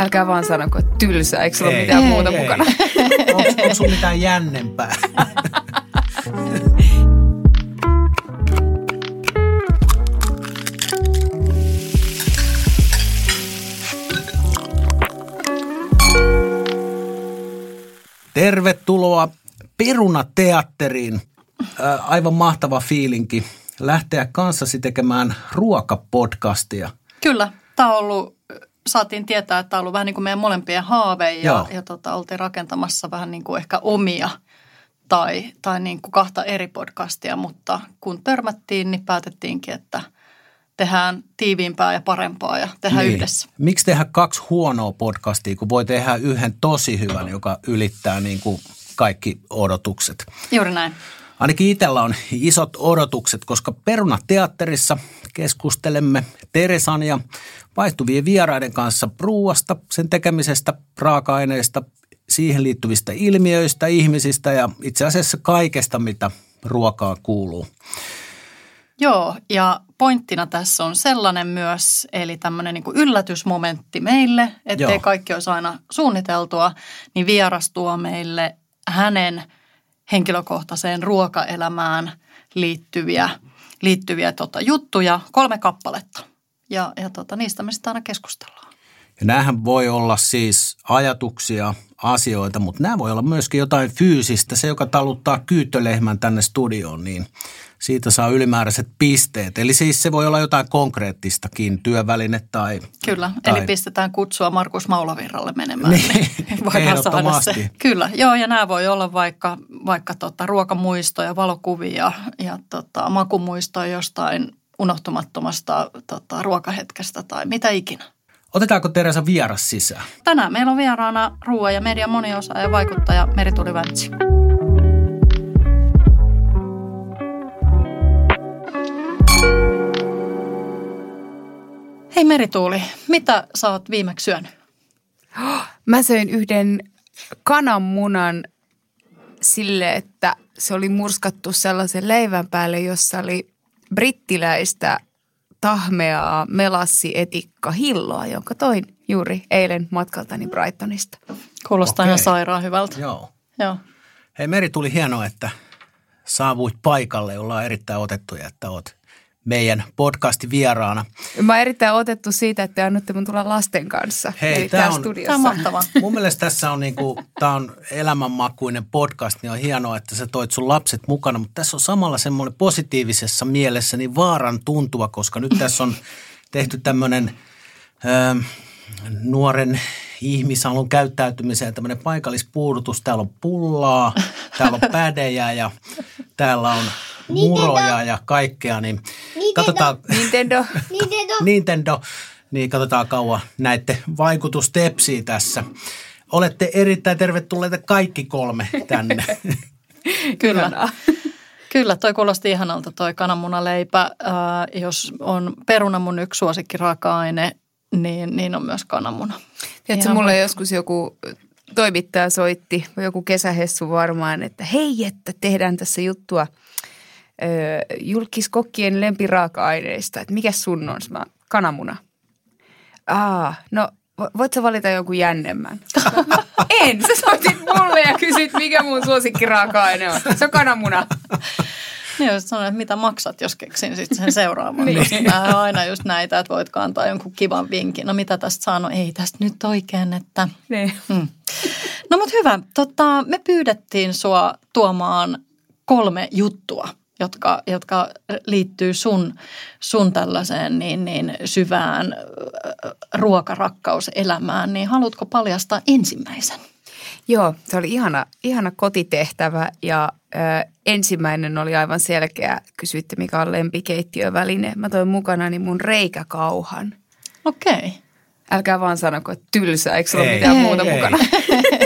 Älkää vaan sanoko, että tylsää, eikö sulla ole Ei. mitään Ei, muuta ei. mukana? Onko, sun mitään jännempää? Tervetuloa Perunateatteriin. Aivan mahtava fiilinki lähteä kanssasi tekemään ruokapodcastia. Kyllä, tämä on ollut, saatiin tietää, että tämä on ollut vähän niin kuin meidän molempien haave ja, Joo. ja tota, oltiin rakentamassa vähän niin kuin ehkä omia tai, tai niin kuin kahta eri podcastia, mutta kun törmättiin, niin päätettiinkin, että tehdään tiiviimpää ja parempaa ja tehdään niin. yhdessä. Miksi tehdä kaksi huonoa podcastia, kun voi tehdä yhden tosi hyvän, joka ylittää niin kuin kaikki odotukset? Juuri näin. Ainakin itsellä on isot odotukset, koska Perunateatterissa keskustelemme Teresan ja vaihtuvien vieraiden kanssa ruuasta, sen tekemisestä, raaka-aineista, siihen liittyvistä ilmiöistä, ihmisistä ja itse asiassa kaikesta, mitä ruokaa kuuluu. Joo, ja pointtina tässä on sellainen myös, eli tämmöinen niin yllätysmomentti meille, ettei Joo. kaikki olisi aina suunniteltua, niin vieras tuo meille hänen henkilökohtaiseen ruokaelämään liittyviä, liittyviä tota, juttuja, kolme kappaletta. Ja, ja tota, niistä me sitten aina keskustellaan. Ja näähän voi olla siis ajatuksia, asioita, mutta nämä voi olla myöskin jotain fyysistä. Se, joka taluttaa kyyttölehmän tänne studioon, niin siitä saa ylimääräiset pisteet. Eli siis se voi olla jotain konkreettistakin, työväline tai... Kyllä, tai... eli pistetään kutsua Markus Maulavirralle menemään. Niin, Voidaan saada ehdottomasti. se. Kyllä, joo, ja nämä voi olla vaikka, vaikka tota, ruokamuistoja, valokuvia ja tota, makumuistoja jostain unohtumattomasta tota, ruokahetkestä tai mitä ikinä. Otetaanko Teresa vieras sisään? Tänään meillä on vieraana ruoan ja median moniosaaja ja vaikuttaja Merituli Väntsi. Hei Merituuli, mitä sä oot viimeksi syönyt? Mä söin yhden kananmunan sille, että se oli murskattu sellaisen leivän päälle, jossa oli brittiläistä tahmeaa melassi-etikka hilloa, jonka toin juuri eilen matkaltani Brightonista. Kuulostaa Okei. ihan sairaan hyvältä. Joo. Joo. Hei Meri, tuli hienoa, että saavuit paikalle. Ollaan erittäin otettuja, että oot meidän podcastin vieraana. Mä oon erittäin otettu siitä, että te annatte mun tulla lasten kanssa. Hei, Eli tää täällä on- studiossa. Tämä on mahtavaa. Mun mielestä tässä on, niinku, tää on elämänmakuinen podcast, niin on hienoa, että sä toit sun lapset mukana, mutta tässä on samalla semmoinen positiivisessa mielessä niin vaaran tuntua, koska nyt tässä on tehty tämmöinen ö, nuoren ihmisalun käyttäytymiseen tämmöinen paikallispuudutus. Täällä on pullaa, täällä on pädejä ja täällä on muroja ja kaikkea, niin katsotaan, Nintendo. Nintendo. Nintendo, niin katsotaan kauan näette vaikutustepsiä tässä. Olette erittäin tervetulleita kaikki kolme tänne. Kyllä. Ihanaa. Kyllä, toi kuulosti ihanalta toi kananmunaleipä. Äh, jos on peruna mun yksi suosikkiraaka-aine, niin, niin on myös kananmuna. Tiedätkö, Ihan mulle voi- joskus joku toimittaja soitti, joku kesähessu varmaan, että hei, että tehdään tässä juttua julkiskokkien lempiraaka-aineista, että mikä sun on? Mä, kananmuna. Aa, no vo- voit sä valita jonkun jännemmän? en, sä soitit mulle ja kysyt, mikä mun suosikkiraaka-aine on. Se on kananmuna. Niin, jos sanoin, että mitä maksat, jos keksin sitten sen seuraavan. niin. Nämä on aina just näitä, että voit kantaa jonkun kivan vinkin. No mitä tästä saa? No ei tästä nyt oikein, että... Niin. Hmm. No mutta hyvä. Tota, me pyydettiin sua tuomaan kolme juttua, jotka, jotka liittyy sun, sun tällaiseen niin, niin syvään ruokarakkauselämään. Niin haluatko paljastaa ensimmäisen? Joo, se oli ihana, ihana kotitehtävä ja ö, ensimmäinen oli aivan selkeä. Kysyitte, mikä on lempikeittiöväline. Mä toin mukanani mun reikäkauhan. Okei. Okay. Älkää vaan sanoko, että tylsää, eikö sulla ole Ei. mitään Ei, muuta ei. mukana?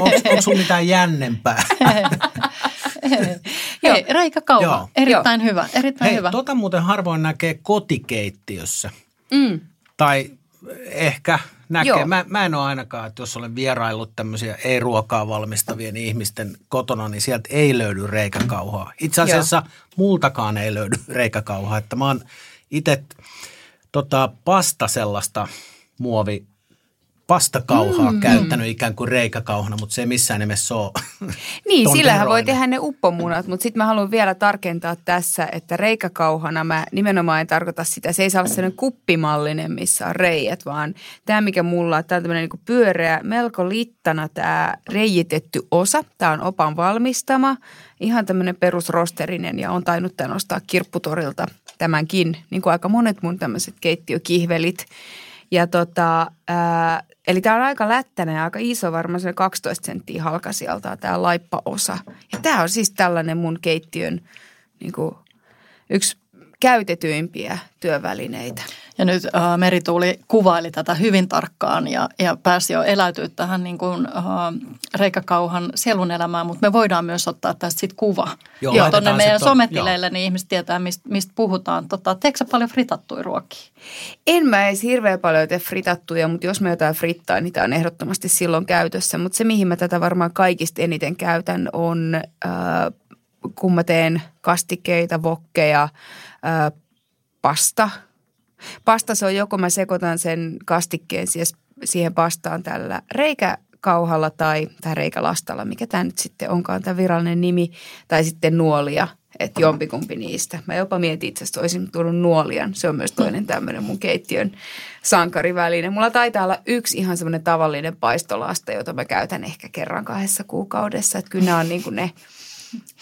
Onko, onko sun mitään jännempää? Hei, reikäkauha. Joo. Erittäin hyvä, erittäin Hei, hyvä. tota muuten harvoin näkee kotikeittiössä. Mm. Tai ehkä näkee. Joo. Mä, mä en ole ainakaan, että jos olen vieraillut tämmöisiä ei-ruokaa valmistavien ihmisten kotona, niin sieltä ei löydy reikäkauhaa. Itse asiassa multakaan ei löydy reikäkauhaa. Että mä oon itse tota, pasta sellaista muovi pastakauhaa mm. käyttänyt ikään kuin reikäkauhana, mutta se ei missään nimessä ole Niin, sillähän voi tehdä ne uppomunat, mutta sitten mä haluan vielä tarkentaa tässä, että reikäkauhana mä nimenomaan en tarkoita sitä, se ei saa olla sellainen kuppimallinen, missä on reijät, vaan tämä mikä mulla on, tämä on tämmöinen niin pyöreä, melko littana tämä reijitetty osa, tämä on opan valmistama, ihan tämmöinen perusrosterinen ja on tainnut tämän ostaa kirpputorilta tämänkin, niin kuin aika monet mun tämmöiset keittiökihvelit. Ja tota, ää, eli tämä on aika lättäinen aika iso, varmaan se 12 senttiä halkasijalta tämä laippaosa. Ja tämä on siis tällainen mun keittiön niin kuin, yksi käytetyimpiä työvälineitä. Ja nyt äh, Merituuli kuvaili tätä hyvin tarkkaan ja, ja pääsi jo eläytyä tähän niin kuin, äh, reikäkauhan sielun elämään, mutta me voidaan myös ottaa tästä sitten kuva. Joo, tuonne meidän ton, sometileille, niin ihmiset tietää, mistä, mistä puhutaan. Tota, teekö paljon fritattuja ruokia? En mä edes hirveän paljon tee fritattuja, mutta jos mä jotain frittaa, niin tämä on ehdottomasti silloin käytössä. Mutta se, mihin mä tätä varmaan kaikista eniten käytän, on äh, kun mä teen kastikkeita, vokkeja, äh, pasta – Pasta se on joko mä sekoitan sen kastikkeen siihen pastaan tällä reikäkauhalla tai, tai reikalastalla, mikä tämä nyt sitten onkaan tämä virallinen nimi, tai sitten nuolia, että jompikumpi niistä. Mä jopa mietin itse asiassa, olisin tullut nuolian. Se on myös toinen tämmöinen mun keittiön sankariväline. Mulla taitaa olla yksi ihan semmoinen tavallinen paistolasta, jota mä käytän ehkä kerran kahdessa kuukaudessa. Että kyllä nämä on niin kuin ne –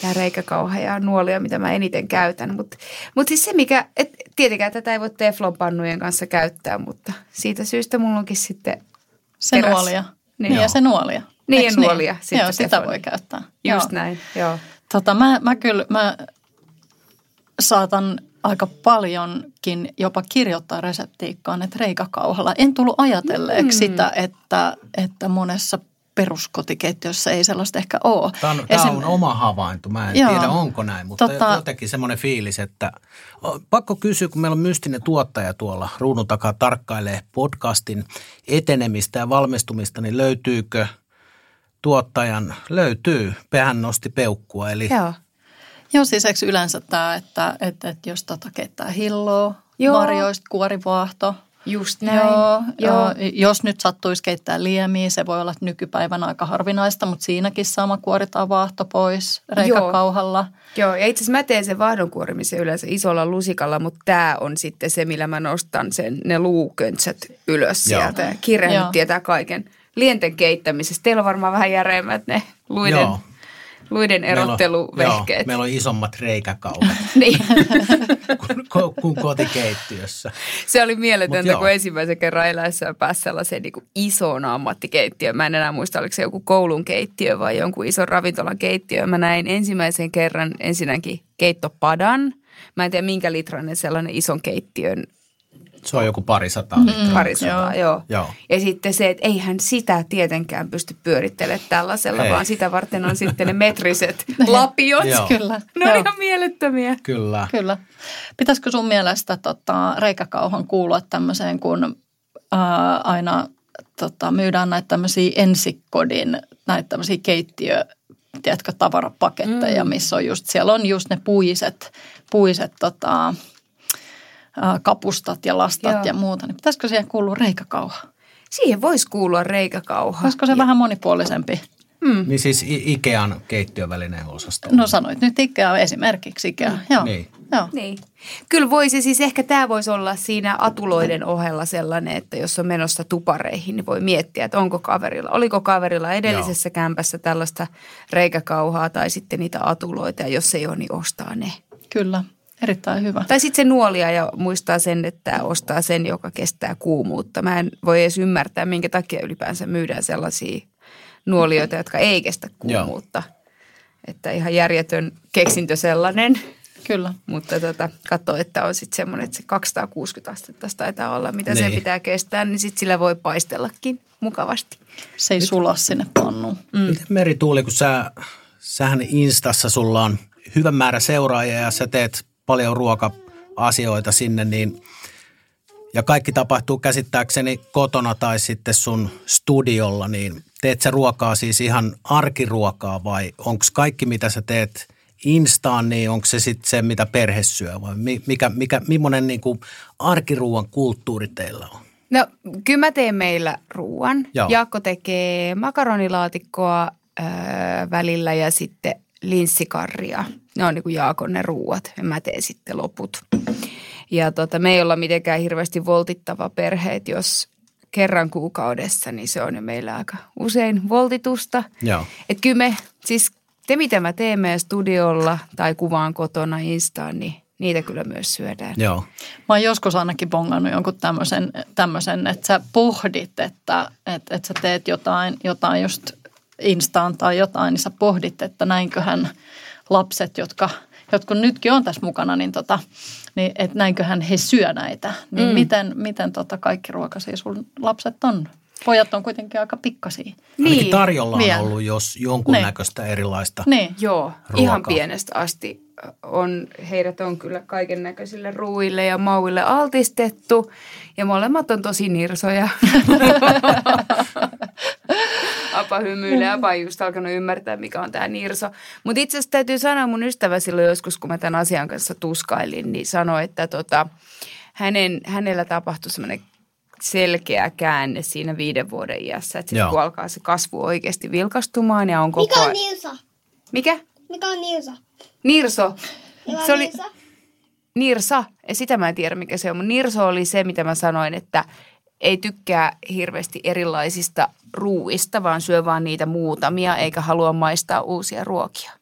tämä reikäkauha ja nuolia, mitä mä eniten käytän. Mutta mut siis se, mikä, et tietenkään tätä ei voi teflonpannujen kanssa käyttää, mutta siitä syystä mulla onkin sitten Se teräs. nuolia. Niin. niin ja se nuolia. Niin ja nuolia. Niin? Joo, sitä voi käyttää. Just joo. näin, joo. Tota, mä, mä kyllä, mä saatan aika paljonkin jopa kirjoittaa reseptiikkaan, että reikäkauhalla. En tullut ajatelleeksi mm. sitä, että, että monessa peruskotikeittiössä ei sellaista ehkä ole. Tämä on, Esim... tämä on oma havainto. Mä en Joo. tiedä, onko näin, mutta tota... jotenkin semmoinen fiilis, että pakko kysyä, kun meillä on mystinen tuottaja tuolla ruudun takaa tarkkailee podcastin etenemistä ja valmistumista, niin löytyykö tuottajan, löytyy, pehän nosti peukkua, eli Joo. Joo, siis eikö yleensä tämä, että, että, että jos tota keittää hilloa, Joo. marjoista, kuorivaahto – Just näin. Joo, joo. Jos nyt sattuisi keittää liemiä, se voi olla nykypäivänä aika harvinaista, mutta siinäkin sama kuoritaan vaahto pois reikäkauhalla. Joo, joo. ja itse asiassa mä teen sen vaahdonkuorimisen yleensä isolla lusikalla, mutta tämä on sitten se, millä mä nostan sen, ne luuköntsät ylös joo. sieltä. Kirja tietää kaiken lienten keittämisestä. Teillä on varmaan vähän järeimmät ne luiden Joo luiden erotteluvehkeet. Meillä on, meillä on isommat reikäkaupat niin. kuin, kuin kotikeittiössä. Se oli mieletöntä, kun ensimmäisen kerran eläessä pääsi sellaiseen niin kuin isoon ammattikeittiöön. Mä en enää muista, oliko se joku koulun keittiö vai jonkun ison ravintolan keittiö. Mä näin ensimmäisen kerran ensinnäkin keittopadan. Mä en tiedä minkä litrainen sellainen ison keittiön se on joku parisataa mm, litraa. Parisataa, joo. joo. joo. Ja sitten se, että eihän sitä tietenkään pysty pyörittelemään tällaisella, Ei. vaan sitä varten on sitten ne metriset lapiot. joo. Kyllä. Ne on ihan mielettömiä. Kyllä. Kyllä. Pitäisikö sun mielestä tota, reikäkauhan kuulua tämmöiseen, kun ää, aina tota, myydään näitä tämmöisiä ensikodin, näitä tämmöisiä keittiö, tiedätkö, tavarapaketteja, mm. missä on just, siellä on just ne puiset, puiset tota, kapustat ja lastat Joo. ja muuta, niin pitäisikö siihen kuulua reikäkauha? Siihen voisi kuulua reikäkauha. Olisiko se ja... vähän monipuolisempi? Hmm. Niin siis Ikean keittiövälineen osasto. No sanoit nyt Ikea esimerkiksi Ikea. Hmm. Joo. Niin. Joo. Niin. Kyllä voisi, siis ehkä tämä voisi olla siinä atuloiden ohella sellainen, että jos on menossa tupareihin, niin voi miettiä, että onko kaverilla, oliko kaverilla edellisessä Joo. kämpässä tällaista reikäkauhaa tai sitten niitä atuloita ja jos ei ole, niin ostaa ne. Kyllä. Erittäin hyvä. Tai sitten se nuolia ja muistaa sen, että ostaa sen, joka kestää kuumuutta. Mä en voi edes ymmärtää, minkä takia ylipäänsä myydään sellaisia nuolioita, jotka ei kestä kuumuutta. Joo. Että ihan järjetön keksintö sellainen. Kyllä. Mutta tota, katso, että on sitten semmoinen, että se 260 astetta taitaa olla, mitä niin. se pitää kestää, niin sitten sillä voi paistellakin mukavasti. Se ei sula sinne pannuun. Mm. Miten Meri Tuuli, kun sä, sähän Instassa sulla on hyvä määrä seuraajia ja sä teet paljon ruoka-asioita sinne, niin ja kaikki tapahtuu käsittääkseni kotona tai sitten sun studiolla, niin teet sä ruokaa siis ihan arkiruokaa vai onko kaikki mitä sä teet instaan, niin onko se sitten se, mitä perhe syö vai mikä, mikä, millainen niin kuin arkiruuan kulttuuri teillä on? No kyllä mä teen meillä ruoan. Jaakko tekee makaronilaatikkoa öö, välillä ja sitten linssikarria. Ne on niin kuin Jaakon ne ruuat ja mä teen sitten loput. Ja tota, me ei olla mitenkään hirveästi voltittava perhe, että jos kerran kuukaudessa, niin se on jo meillä aika usein voltitusta. Joo. Et kyllä me, siis te mitä mä teen meidän studiolla tai kuvaan kotona Instaan, niin niitä kyllä myös syödään. Joo. Mä oon joskus ainakin bongannut jonkun tämmöisen, tämmöisen että sä pohdit, että, että, että sä teet jotain, jotain just Instaan tai jotain, niin sä pohdit, että näinköhän lapset, jotka, jotka nytkin on tässä mukana, niin, tota, niin että näinköhän he syö näitä. Niin mm. miten, miten tota kaikki ruokaisia sun lapset on? Pojat on kuitenkin aika pikkasia. Ainakin tarjolla on Vielä. ollut jos jonkunnäköistä erilaista. Niin. Joo, ihan Ruokaa. pienestä asti on, heidät on kyllä kaiken näköisille ruuille ja mauille altistettu. Ja molemmat on tosi nirsoja. Apa hymyilee, Apa on just alkanut ymmärtää, mikä on tämä nirso. Mutta itse asiassa täytyy sanoa, mun ystävä silloin joskus, kun mä tämän asian kanssa tuskailin, niin sanoi, että tota, hänen, hänellä tapahtui semmoinen selkeä käänne siinä viiden vuoden iässä. Että sitten kun alkaa se kasvu oikeasti vilkastumaan ja on koko Mikä on Nilsa? Mikä? Mikä on Nilsa? Nirso. Mikä Se oli Nilsa? Nirsa. Ja sitä mä en tiedä, mikä se on. Mutta Nirso oli se, mitä mä sanoin, että ei tykkää hirveästi erilaisista ruuista, vaan syö vaan niitä muutamia, eikä halua maistaa uusia ruokia.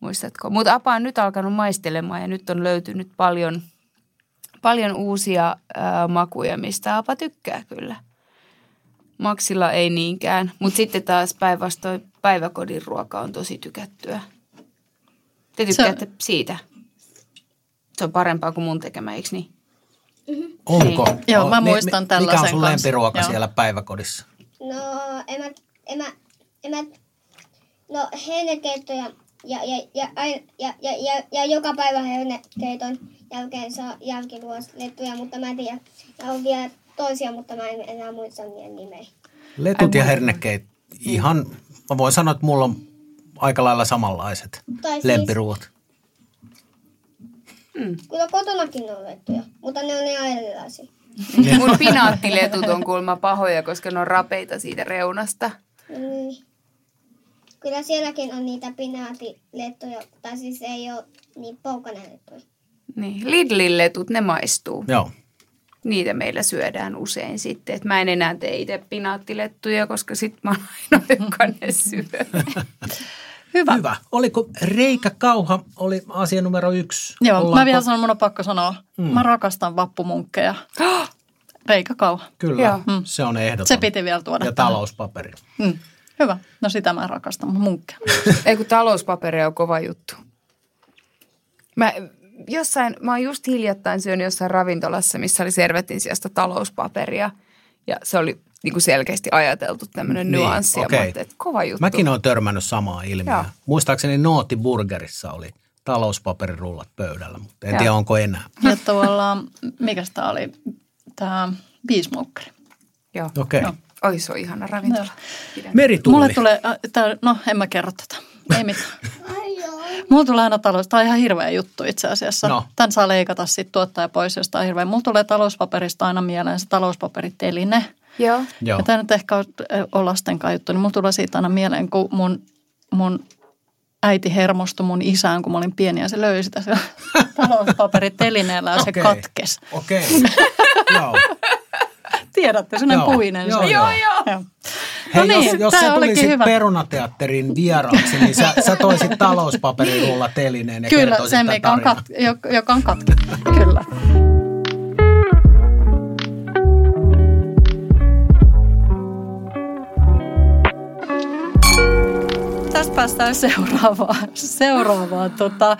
Muistatko? Mutta Apa on nyt alkanut maistelemaan ja nyt on löytynyt paljon, paljon uusia ää, makuja, mistä Apa tykkää kyllä. Maksilla ei niinkään, mutta sitten taas päinvastoin päiväkodin ruoka on tosi tykättyä. Te Se- tykkäätte siitä? Se on parempaa kuin mun tekemä, eikö niin? Onko? Niin. Joo, mä mi- muistan Mikä on tällaisen sun kanssa. lempiruoka Joo. siellä päiväkodissa? No, en mä, en mä, en mä, no heinäkeitto ja, ja, ja, ja, aina- ja, ja, ja, ja, joka päivä heinäkeiton jälkeen saa jälkiruoslettuja, mutta mä en tiedä. Ja on vielä toisia, mutta mä en enää muista niiden nimeä. Letut ja Ai, hernekeit, ihan, mä voin sanoa, että mulla on aika lailla samanlaiset Tai siis- lempiruot. Kyllä kotonakin on lettuja, mutta ne on ihan erilaisia. Mun pinaattiletut on kuulemma pahoja, koska ne on rapeita siitä reunasta. Niin. Kyllä sielläkin on niitä pinaatilettuja, tai siis ei ole niin poukanelettuja. Niin, Lidlin letut, ne maistuu. Joo. Niitä meillä syödään usein sitten. Et mä en enää tee itse pinaattilettuja, koska sit mä oon ainoa, joka ne syö. Hyvä. Hyvä. Oliko Reikä Kauha, oli asia numero yksi. Joo, Ollaanko- mä vielä sanon, mun on pakko sanoa. Mm. Mä rakastan vappumunkkeja. Reikä kauha. Kyllä, Joo. mm. se on ehdoton. Se piti vielä tuoda. Ja talouspaperi. Mm. Hyvä. No sitä mä rakastan, munkkeja. Ei kun talouspaperi on kova juttu. Mä jossain, mä oon just hiljattain syönyt jossain ravintolassa, missä oli servetin sijasta talouspaperia. Ja se oli niin kuin selkeästi ajateltu tämmöinen Niin, nyanssi. Ja okei. mä että kova juttu. Mäkin olen törmännyt samaa ilmiöä. Joo. Muistaakseni Nooti Burgerissa oli talouspaperirullat pöydällä, mutta en Joo. tiedä onko enää. Ja tuolla, mikä tämä oli, tämä biismoukkari. Joo. Okei. Joo. Oi, se on ihana ravintola. Pidän. Merituuli. Mulle tulee, äh, tää, no en mä kerro tätä, ei mitään. Joo. Mulla tulee aina talous, tämä on ihan hirveä juttu itse asiassa. No. Tän saa leikata sitten tuottaja pois, jos tää on hirveä. Mulla tulee talouspaperista aina mieleen se talouspaperiteline. Joo. Joo. Ja tämä nyt ehkä on, on lastenkaan juttu, niin mulla tulee siitä aina mieleen, kun mun, mun äiti hermostui mun isään, kun mä olin pieni ja se löi sitä se talouspaperitelineellä ja se Okei. katkes. Okei. Joo. Tiedätte, sellainen Joo. puinen. Joo, se. joo. joo. Hei, No niin, jos, jos sä tulisit hyvä. perunateatterin vieraaksi, niin sä, sä toisit talouspaperirullat telineen ja Kyllä, kertoisit se mikä on, kat, joka, joka on katkettu. Kyllä. Tästä päästään seuraavaan, seuraavaan tota, ä,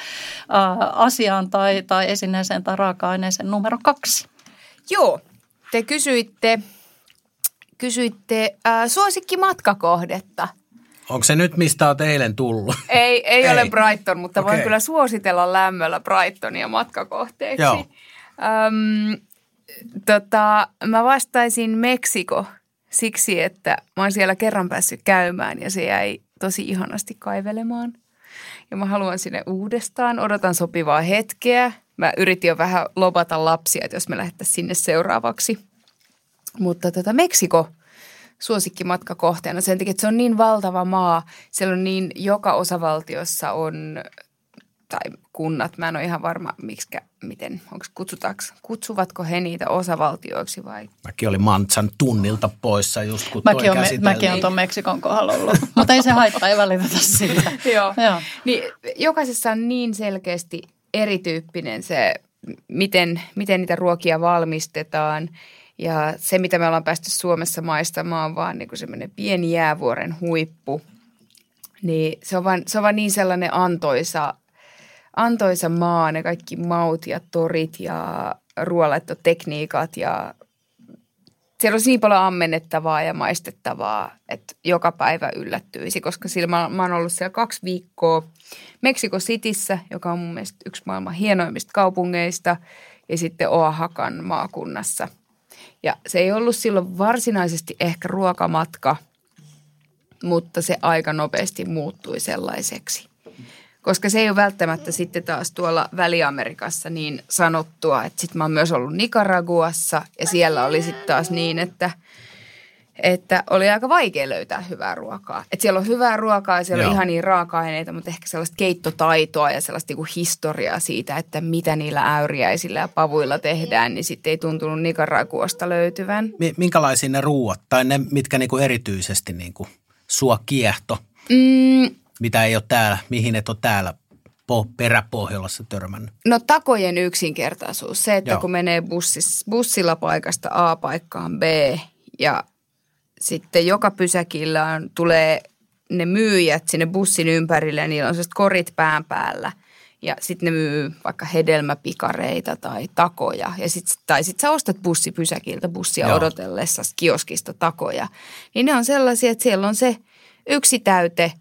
asiaan tai, tai esineeseen tai raaka-aineeseen numero kaksi. Joo. Te kysyitte, kysyitte äh, suosikkimatkakohdetta. Onko se nyt, mistä olet eilen tullut? Ei, ei, Ei. ole Brighton, mutta voin Okei. kyllä suositella lämmöllä Brightonia matkakohteeksi. Joo. Öm, tota, mä vastaisin Meksiko siksi, että mä oon siellä kerran päässyt käymään ja se jäi tosi ihanasti kaivelemaan. Ja mä haluan sinne uudestaan, odotan sopivaa hetkeä. Mä yritin jo vähän lobata lapsia, että jos me lähdettäisiin sinne seuraavaksi. Mutta tota, Meksiko suosikkimatkakohteena sen takia, että se on niin valtava maa. Siellä on niin, joka osavaltiossa on, tai kunnat, mä en ole ihan varma, miksikä, miten, onko kutsutaanko, kutsuvatko he niitä osavaltioiksi vai? Mäkin olin Mantsan tunnilta poissa just kun Mäkin toi on, me, mäkin on tuon Meksikon kohdalla ollut, mutta ei se haittaa, ei välitetä siitä. Joo. Joo. Niin jokaisessa on niin selkeästi erityyppinen se, miten, miten niitä ruokia valmistetaan. Ja se, mitä me ollaan päästy Suomessa maistamaan, on vaan niin kuin semmoinen pieni jäävuoren huippu. Niin se on vaan, se on vaan niin sellainen antoisa, antoisa maa, ne kaikki maut ja torit ja ruoanlaittotekniikat ja siellä olisi niin paljon ammennettavaa ja maistettavaa, että joka päivä yllättyisi, koska sillä mä, mä oon ollut siellä kaksi viikkoa Meksiko Cityssä, joka on mun mielestä yksi maailman hienoimmista kaupungeista, ja sitten Oahakan maakunnassa. Ja se ei ollut silloin varsinaisesti ehkä ruokamatka, mutta se aika nopeasti muuttui sellaiseksi. Koska se ei ole välttämättä sitten taas tuolla Väli-Amerikassa niin sanottua, että sitten mä oon myös ollut Nicaraguassa ja siellä oli sitten taas niin, että, että oli aika vaikea löytää hyvää ruokaa. Että siellä on hyvää ruokaa ja siellä Joo. on ihania raaka-aineita, mutta ehkä sellaista keittotaitoa ja sellaista niinku historiaa siitä, että mitä niillä äyriäisillä ja pavuilla tehdään, niin sitten ei tuntunut Nicaraguasta löytyvän. Mi- Minkälaisia ne ruuat tai ne, mitkä niinku erityisesti niinku sua kiehto, Mm, mitä ei ole täällä, mihin et ole täällä po- peräpohjolassa törmännyt? No takojen yksinkertaisuus. Se, että. Joo. kun menee bussis, bussilla paikasta A paikkaan B ja sitten joka pysäkillä on, tulee ne myyjät sinne bussin ympärille ja niillä on sellaiset korit pään päällä. Ja sitten ne myy vaikka hedelmäpikareita tai takoja. Ja sit, tai sitten sä ostat bussipysäkiltä bussia Joo. Odotellessa kioskista takoja. Niin ne on sellaisia, että siellä on se yksi täyte,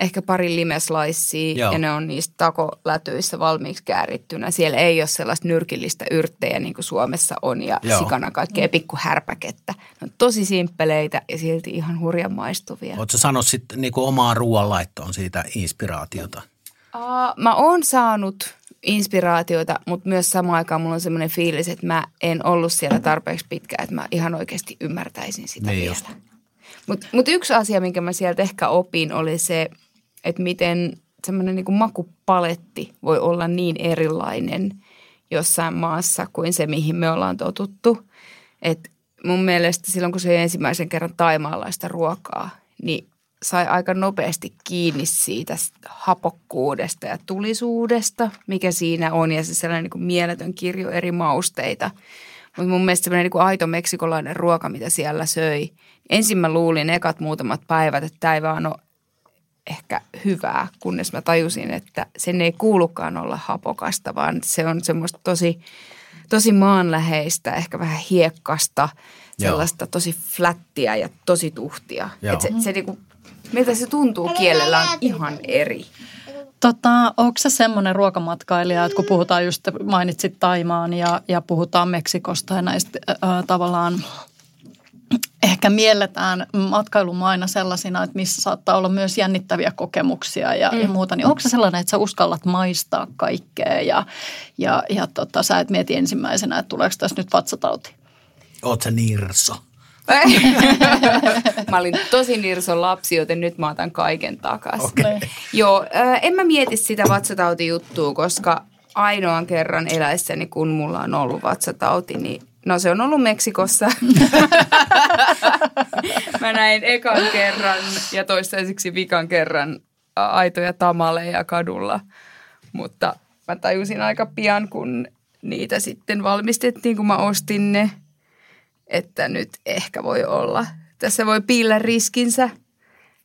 ehkä pari limeslaissia Joo. ja ne on niistä takolätyissä valmiiksi käärittynä. Siellä ei ole sellaista nyrkillistä yrttejä niin kuin Suomessa on ja Joo. Sikana kaikkea pikku härpäkettä. Ne on tosi simppeleitä ja silti ihan hurjan maistuvia. Oletko sanonut sitten niinku omaan ruoanlaittoon siitä inspiraatiota? Aa, mä oon saanut inspiraatioita, mutta myös samaan aikaan mulla on semmoinen fiilis, että mä en ollut siellä tarpeeksi pitkään, että mä ihan oikeasti ymmärtäisin sitä Niin vielä. Mutta mut yksi asia, minkä mä sieltä ehkä opin, oli se, että miten semmoinen niin makupaletti voi olla niin erilainen jossain maassa kuin se, mihin me ollaan totuttu. Et mun mielestä silloin, kun se ensimmäisen kerran taimaalaista ruokaa, niin sai aika nopeasti kiinni siitä hapokkuudesta ja tulisuudesta, mikä siinä on. Ja se sellainen niin kuin mieletön kirjo eri mausteita. Mutta mun mielestä semmoinen niin aito meksikolainen ruoka, mitä siellä söi. Ensin mä luulin ekat muutamat päivät, että tämä ei vaan ole ehkä hyvää, kunnes mä tajusin, että sen ei kuulukaan olla hapokasta, vaan se on semmoista tosi, tosi maanläheistä, ehkä vähän hiekkasta, Joo. sellaista tosi flättiä ja tosi tuhtia. Et se, se niinku, miltä se tuntuu kielellä on ihan eri. Tota, onko se semmoinen ruokamatkailija, että kun puhutaan just, mainitsit Taimaan ja, ja puhutaan Meksikosta ja näistä ää, tavallaan ehkä mielletään matkailumaina sellaisina, että missä saattaa olla myös jännittäviä kokemuksia ja, mm. ja muuta. Niin onko se sellainen, että sä uskallat maistaa kaikkea ja, ja, ja tota, sä et mieti ensimmäisenä, että tuleeko tässä nyt vatsatauti? Oot sä nirso? mä olin tosi nirson lapsi, joten nyt mä otan kaiken takaisin. Okei. Joo, ää, en mä mieti sitä vatsatautijuttua, koska ainoan kerran eläessäni, kun mulla on ollut vatsatauti, niin no se on ollut Meksikossa. mä näin ekan kerran ja toistaiseksi vikan kerran aitoja tamaleja kadulla, mutta mä tajusin aika pian, kun niitä sitten valmistettiin, kun mä ostin ne, että nyt ehkä voi olla. Tässä voi piillä riskinsä.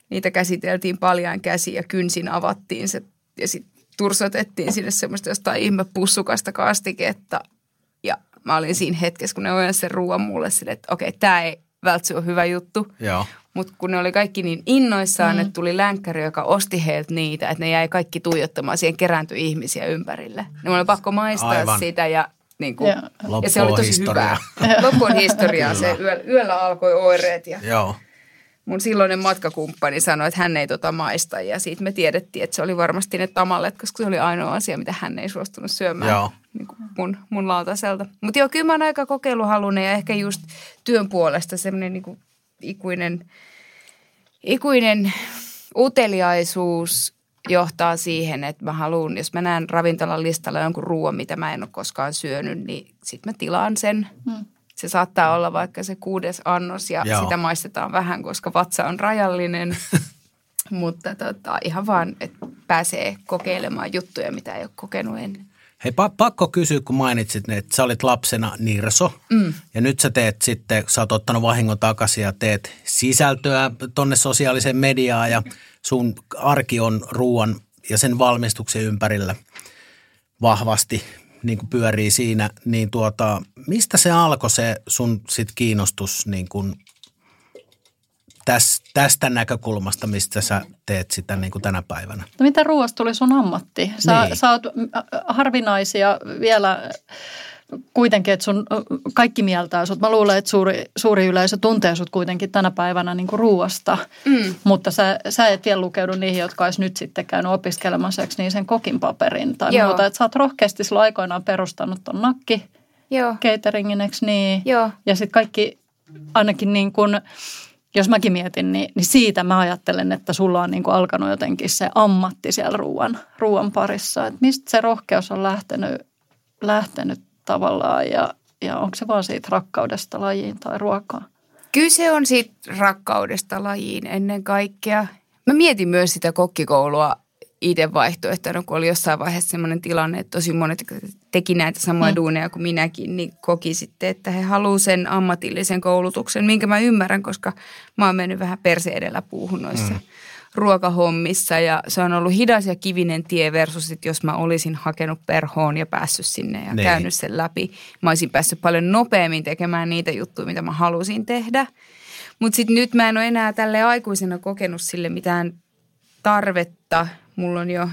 Niitä käsiteltiin paljaan käsi ja kynsin avattiin se ja sitten tursotettiin sinne semmoista jostain ihme pussukasta kastiketta. Mä olin siinä hetkessä, kun ne ojensi sen ruoan mulle sille, että okei, tämä ei välttämättä ole hyvä juttu. Joo. Mutta kun ne oli kaikki niin innoissaan, mm. että tuli länkkäri, joka osti heiltä niitä, että ne jäi kaikki tuijottamaan, siihen kerääntyi ihmisiä ympärille. Ne oli pakko maistaa Aivan. Sitä ja, niin kuin, ja se oli tosi historiaa. hyvää. Loppu on historiaa. se yöllä, yöllä alkoi oireet ja Joo. Mun silloinen matkakumppani sanoi, että hän ei tota maista ja siitä me tiedettiin, että se oli varmasti ne tamallet, koska se oli ainoa asia, mitä hän ei suostunut syömään. Joo. Niin kuin mun, mun lautaselta. Mutta joo, kyllä mä oon aika kokeiluhalunen ja ehkä just työn puolesta semmoinen niinku ikuinen, ikuinen uteliaisuus johtaa siihen, että mä haluan, jos mä näen ravintolan listalla jonkun ruoan, mitä mä en ole koskaan syönyt, niin sitten mä tilaan sen. Hmm. Se saattaa olla vaikka se kuudes annos ja Joo. sitä maistetaan vähän, koska vatsa on rajallinen. Mutta tota, ihan vaan, että pääsee kokeilemaan juttuja, mitä ei ole kokenut ennen. Hei, pa- pakko kysyä, kun mainitsit, että sä olit lapsena Nirso mm. ja nyt sä teet sitten, sä oot ottanut vahingon takaisin ja teet sisältöä tonne sosiaaliseen mediaan ja sun arki on ruoan ja sen valmistuksen ympärillä vahvasti niin kuin pyörii siinä, niin tuota, mistä se alkoi se sun sit kiinnostus niin kuin täs, tästä näkökulmasta, mistä sä teet sitä niin kuin tänä päivänä? No mitä ruoasta tuli sun ammatti? Sä, niin. sä oot harvinaisia vielä kuitenkin, että sun kaikki mieltää sut. Mä luulen, että suuri, suuri yleisö tuntee sut kuitenkin tänä päivänä niin kuin ruuasta, mm. mutta sä, sä et vielä lukeudu niihin, jotka olisi nyt sitten käynyt opiskelemassa niin sen kokin paperin tai Joo. muuta. Että sä oot rohkeasti silloin aikoinaan perustanut ton nakki Joo. cateringin, niin? Joo. Ja sitten kaikki ainakin niin kuin, jos mäkin mietin, niin, niin siitä mä ajattelen, että sulla on niin kuin alkanut jotenkin se ammatti siellä ruoan, ruoan parissa. Että mistä se rohkeus on lähtenyt, lähtenyt tavallaan ja, ja onko se vaan siitä rakkaudesta lajiin tai ruokaan? Kyllä se on siitä rakkaudesta lajiin ennen kaikkea. Mä mietin myös sitä kokkikoulua itse vaihtoehtona, kun oli jossain vaiheessa sellainen tilanne, että tosi monet teki näitä samoja mm. duuneja kuin minäkin, niin koki sitten, että he haluavat sen ammatillisen koulutuksen, minkä mä ymmärrän, koska mä oon mennyt vähän perse edellä puuhun noissa mm ruokahommissa ja se on ollut hidas ja kivinen tie versus, että jos mä olisin hakenut perhoon ja päässyt sinne ja niin. käynyt sen läpi, mä olisin päässyt paljon nopeammin tekemään niitä juttuja, mitä mä halusin tehdä. Mutta sitten nyt mä en ole enää tälle aikuisena kokenut sille mitään tarvetta. Mulla on jo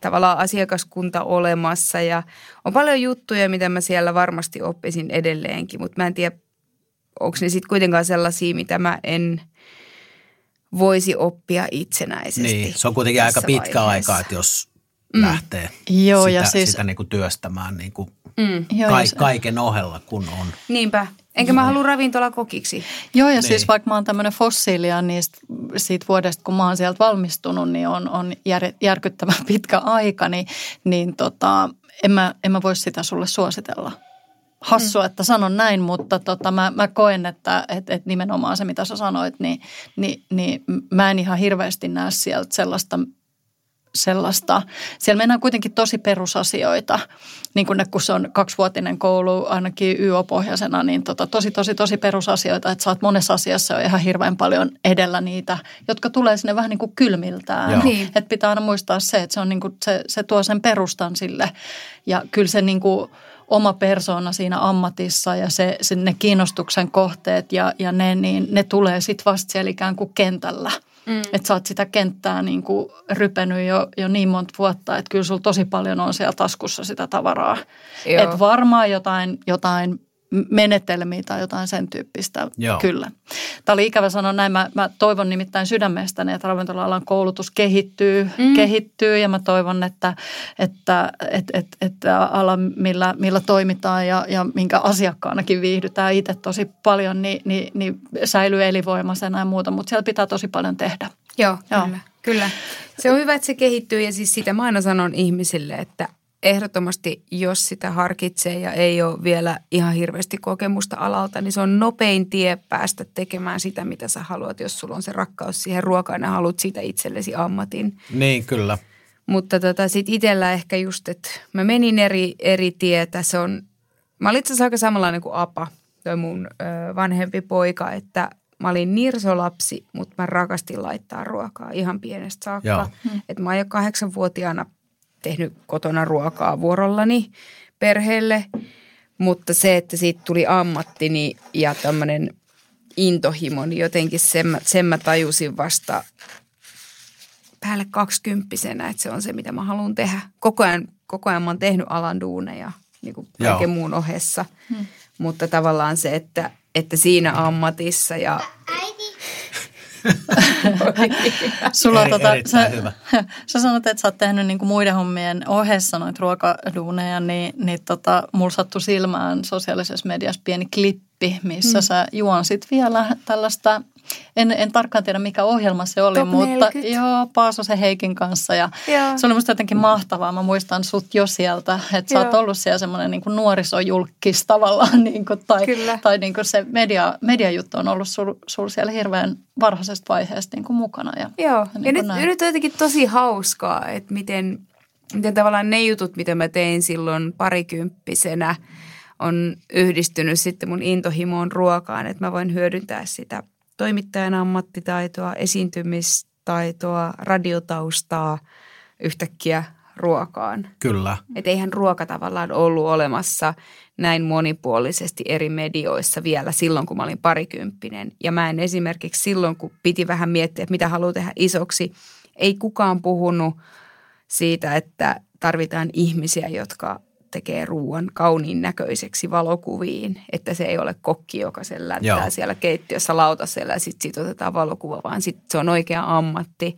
tavallaan asiakaskunta olemassa ja on paljon juttuja, mitä mä siellä varmasti oppisin edelleenkin, mutta mä en tiedä, onko ne sitten kuitenkaan sellaisia, mitä mä en – voisi oppia itsenäisesti. Niin, se on kuitenkin aika pitkä vaiheessa. aika, että jos mm. lähtee Joo, sitä, ja siis, sitä niin kuin työstämään niin kuin mm. ka- kaiken ohella, kun on. Niinpä. Enkä mä halua ravintolakokiksi. Joo, ja siis niin. siis vaikka mä oon tämmöinen fossiilia, niin siitä vuodesta, kun mä oon sieltä valmistunut, niin on, on jär, järkyttävän pitkä aika, niin, niin tota, en, mä, en mä voi sitä sulle suositella hassua, että sanon näin, mutta tota, mä, mä koen, että et, et nimenomaan se, mitä sä sanoit, niin, niin, niin mä en ihan hirveästi näe sieltä sellaista, sellaista. Siellä mennään kuitenkin tosi perusasioita, niin kuin ne, kun se on kaksivuotinen koulu ainakin YO-pohjaisena, niin tota, tosi, tosi, tosi perusasioita, että sä oot monessa asiassa jo ihan hirveän paljon edellä niitä, jotka tulee sinne vähän niin kuin kylmiltään. Niin. Että pitää aina muistaa se, että se, on niin kuin, se, se tuo sen perustan sille ja kyllä se niin kuin – oma persoona siinä ammatissa ja se, se ne kiinnostuksen kohteet ja, ja ne, niin ne tulee sitten vasta siellä ikään kuin kentällä. Mm. Että sä oot sitä kenttää niin kuin rypenyt jo, jo niin monta vuotta, että kyllä sulla tosi paljon on siellä taskussa sitä tavaraa. Että varmaan jotain, jotain menetelmiä tai jotain sen tyyppistä. Joo. Kyllä. Tämä oli ikävä sanoa näin. Mä, mä toivon nimittäin sydämestäni, että ravintola-alan koulutus kehittyy, mm. kehittyy ja mä toivon, että, että, että, että, että ala, millä, millä toimitaan ja, ja minkä asiakkaanakin viihdytään itse tosi paljon, niin, niin, niin säilyy elinvoimaisena ja muuta, mutta siellä pitää tosi paljon tehdä. Joo, Joo. kyllä. Kyllä. Se on hyvä, että se kehittyy ja siis sitä mä aina sanon ihmisille, että ehdottomasti, jos sitä harkitsee ja ei ole vielä ihan hirveästi kokemusta alalta, niin se on nopein tie päästä tekemään sitä, mitä sä haluat, jos sulla on se rakkaus siihen ruokaan ja haluat siitä itsellesi ammatin. Niin, kyllä. Mutta tota, sitten itsellä ehkä just, että mä menin eri, eri tietä. Se on, mä olin itse asiassa aika samanlainen kuin Apa, toi mun ö, vanhempi poika, että mä olin nirsolapsi, mutta mä rakastin laittaa ruokaa ihan pienestä saakka. Että mä oon jo kahdeksanvuotiaana – tehnyt kotona ruokaa vuorollani perheelle, mutta se, että siitä tuli ammatti ja tämmöinen intohimo, niin jotenkin sen, sen mä tajusin vasta päälle kaksikymppisenä, että se on se, mitä mä haluan tehdä. Koko ajan, koko ajan mä oon tehnyt alan duuneja niin kuin kaiken muun ohessa, hmm. mutta tavallaan se, että, että siinä ammatissa ja... Sulla Eri- tota, sä, hyvä. sä sanot, että sä oot tehnyt niinku muiden hommien ohessa noita ruokaduuneja, niin, niin tota, mulla sattui silmään sosiaalisessa mediassa pieni klippi, missä mm. sä juonsit vielä tällaista, en, en tarkkaan tiedä mikä ohjelma se oli, Top mutta 40. joo, Paasosen Heikin kanssa ja Joo. se oli musta jotenkin mahtavaa. Mä muistan sut jo sieltä, että sä oot ollut siellä semmoinen niin nuorisojulkkis tavallaan, niin kuin, tai, Kyllä. tai niin kuin se media, mediajuttu on ollut sul, sul siellä hirveän varhaisesta vaiheesta niin kuin mukana. Ja, Joo, ja niin nyt, kuin näin. nyt on jotenkin tosi hauskaa, että miten, miten tavallaan ne jutut, mitä mä tein silloin parikymppisenä, on yhdistynyt sitten mun intohimoon ruokaan, että mä voin hyödyntää sitä toimittajan ammattitaitoa, esiintymistaitoa, radiotaustaa yhtäkkiä ruokaan. Kyllä. Että eihän ruoka tavallaan ollut olemassa näin monipuolisesti eri medioissa vielä silloin, kun mä olin parikymppinen. Ja mä en esimerkiksi silloin, kun piti vähän miettiä, että mitä haluaa tehdä isoksi, ei kukaan puhunut siitä, että tarvitaan ihmisiä, jotka tekee ruoan kauniin näköiseksi valokuviin. Että se ei ole kokki, joka sen lättää Joo. siellä keittiössä lautasella ja sitten siitä otetaan valokuva, vaan sitten se on oikea ammatti.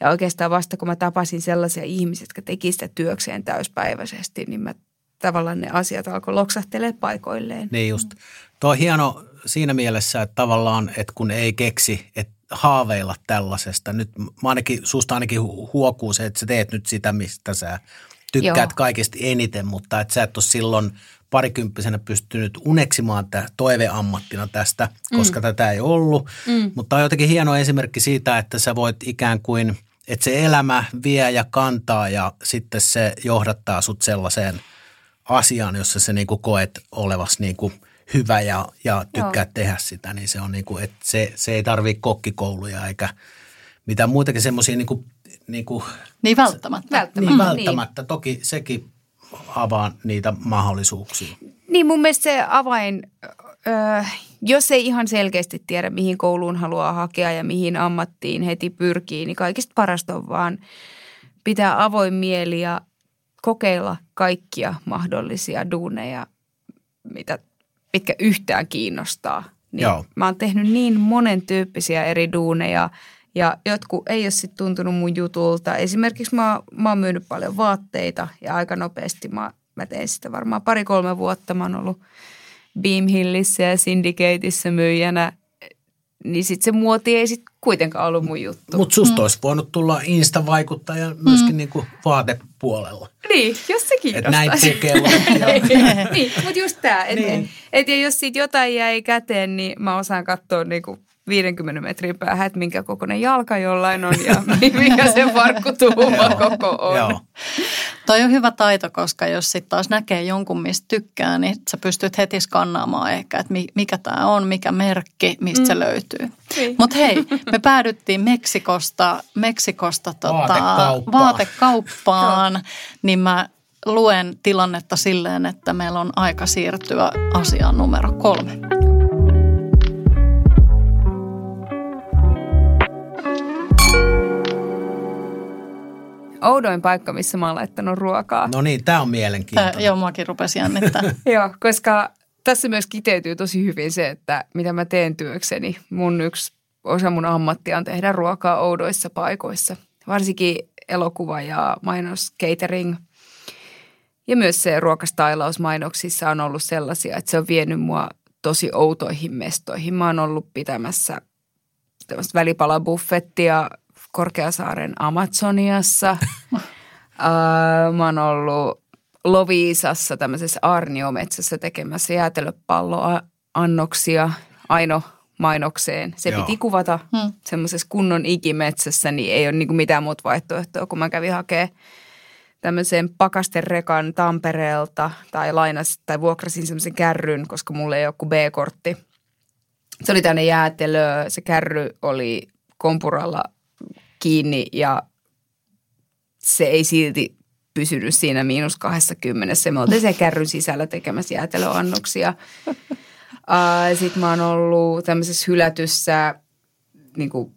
Ja oikeastaan vasta kun mä tapasin sellaisia ihmisiä, jotka teki sitä työkseen täyspäiväisesti, niin mä tavallaan ne asiat alkoi loksahtelee paikoilleen. Niin just. Tuo on hieno siinä mielessä, että tavallaan, että kun ei keksi, että haaveilla tällaisesta. Nyt mä ainakin, susta ainakin hu- huokuu se, että sä teet nyt sitä, mistä sä tykkäät Joo. kaikista eniten, mutta että sä et ole silloin parikymppisenä pystynyt uneksimaan tä, toiveammattina tästä, koska mm. tätä ei ollut. Mm. Mutta on jotenkin hieno esimerkki siitä, että sä voit ikään kuin, että se elämä vie ja kantaa ja sitten se johdattaa sut sellaiseen asiaan, jossa sä niinku koet olevas niinku hyvä ja, ja tykkää Joo. tehdä sitä, niin se on niinku, että se, se ei tarvitse kokkikouluja eikä mitään muitakin semmoisia niinku, niinku, Niin välttämättä. Välttämättä. niin Mm. välttämättä. Toki sekin avaa niitä mahdollisuuksia. Niin mun mielestä se avain, öö, jos ei ihan selkeästi tiedä, mihin kouluun haluaa hakea ja mihin ammattiin heti pyrkii, niin kaikista parasta on vaan pitää avoin mieli ja kokeilla kaikkia mahdollisia duuneja, mitä, mitkä yhtään kiinnostaa. Niin Joo. Mä oon tehnyt niin monen tyyppisiä eri duuneja ja jotkut ei ole sitten tuntunut mun jutulta. Esimerkiksi mä, mä oon myynyt paljon vaatteita ja aika nopeasti mä, mä tein sitä varmaan pari-kolme vuotta. Mä oon ollut Beam Hillissä ja Syndicateissa myyjänä. Niin sitten se muoti ei sitten kuitenkaan ollut mun juttu. Mutta susta mm. olisi voinut tulla Insta-vaikuttaja myöskin mm. niinku vaatepuolella. Niin, jos se Että kiinnostaa. näin pukeudet ja niin, mutta just tämä, että Niin. niin. et, ja jos siitä jotain jäi käteen, niin mä osaan katsoa niinku 50 metrin päähän, että minkä kokoinen jalka jollain on ja mikä se farkkutuuma koko on. Joo. Toi on hyvä taito, koska jos sitten taas näkee jonkun, mistä tykkää, niin sä pystyt heti skannaamaan ehkä, että mi- mikä tämä on, mikä merkki, mistä mm. se löytyy. Niin. Mutta hei, me päädyttiin Meksikosta, Meksikosta tota, Vaatekauppaan. vaatekauppaan, niin mä luen tilannetta silleen, että meillä on aika siirtyä asiaan numero kolme. Oudoin paikka, missä mä oon laittanut ruokaa. No niin, tämä on Tää, mielenkiintoinen. joo, muakin rupesi jännittää. Joo, koska tässä myös kiteytyy tosi hyvin se, että mitä mä teen työkseni. Mun yksi osa mun ammattia on tehdä ruokaa oudoissa paikoissa. Varsinkin elokuva ja mainos, catering. Ja myös se ruokastailaus mainoksissa on ollut sellaisia, että se on vienyt mua tosi outoihin mestoihin. Mä oon ollut pitämässä tämmöistä välipalabuffettia Korkeasaaren Amazoniassa. Ää, mä oon ollut Loviisassa tämmöisessä Arniometsässä tekemässä jäätelöpalloannoksia Aino mainokseen. Se Joo. Piti kuvata Hmm. hmm. semmoisessa kunnon ikimetsässä, niin ei ole niinku mitään muuta vaihtoehtoa, kun mä kävin hakemaan tämmöisen pakasterekan Tampereelta tai lainas tai vuokrasin semmoisen kärryn, koska mulla ei ole kuin B-kortti. Se oli tänne jäätelö, se kärry oli kompuralla kiinni ja se ei silti pysynyt siinä miinus 20. Me oltiin se kärryn sisällä tekemässä jäätelöannoksia. Sitten mä oon ollut tämmöisessä hylätyssä niin kuin